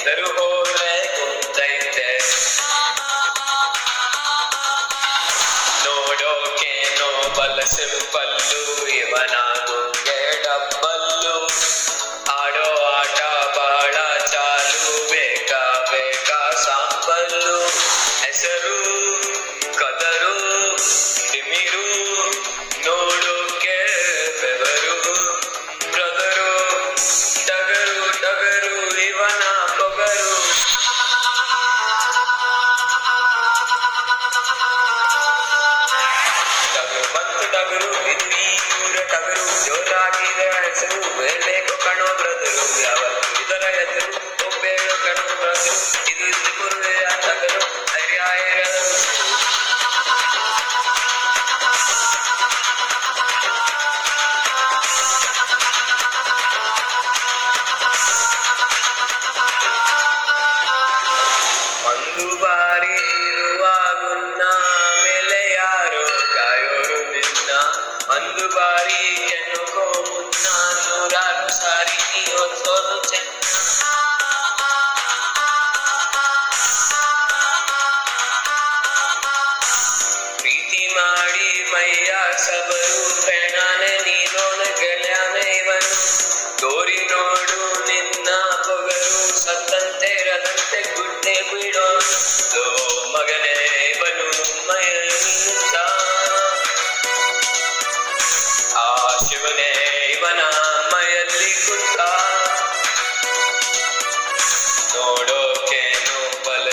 ಎದರು ಹೋದ್ರೆ ಗೊತ್ತೈತೆ ನೋಡೋಕೆ ನೋಬಲ ಸಿಂಪಲ್ಲು ಇವನ ಗುಂಗೆ ಡಬ್ಬ ಮಾಡಿ ಮೈಯ ಸಬರು ಪೆಣ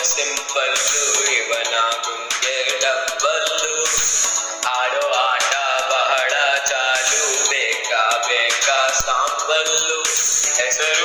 సింపల్లు ಇವನ ಗುಂಗೆ ಡಬ್ಬಲ್ಲು ಆಡೋ ಆಟ ಬಹಳ ಚಾಲು ಬೇಕಾ ಬೇಕಾ ಸಾಂಬಲ್ಲು ಹೆಸರು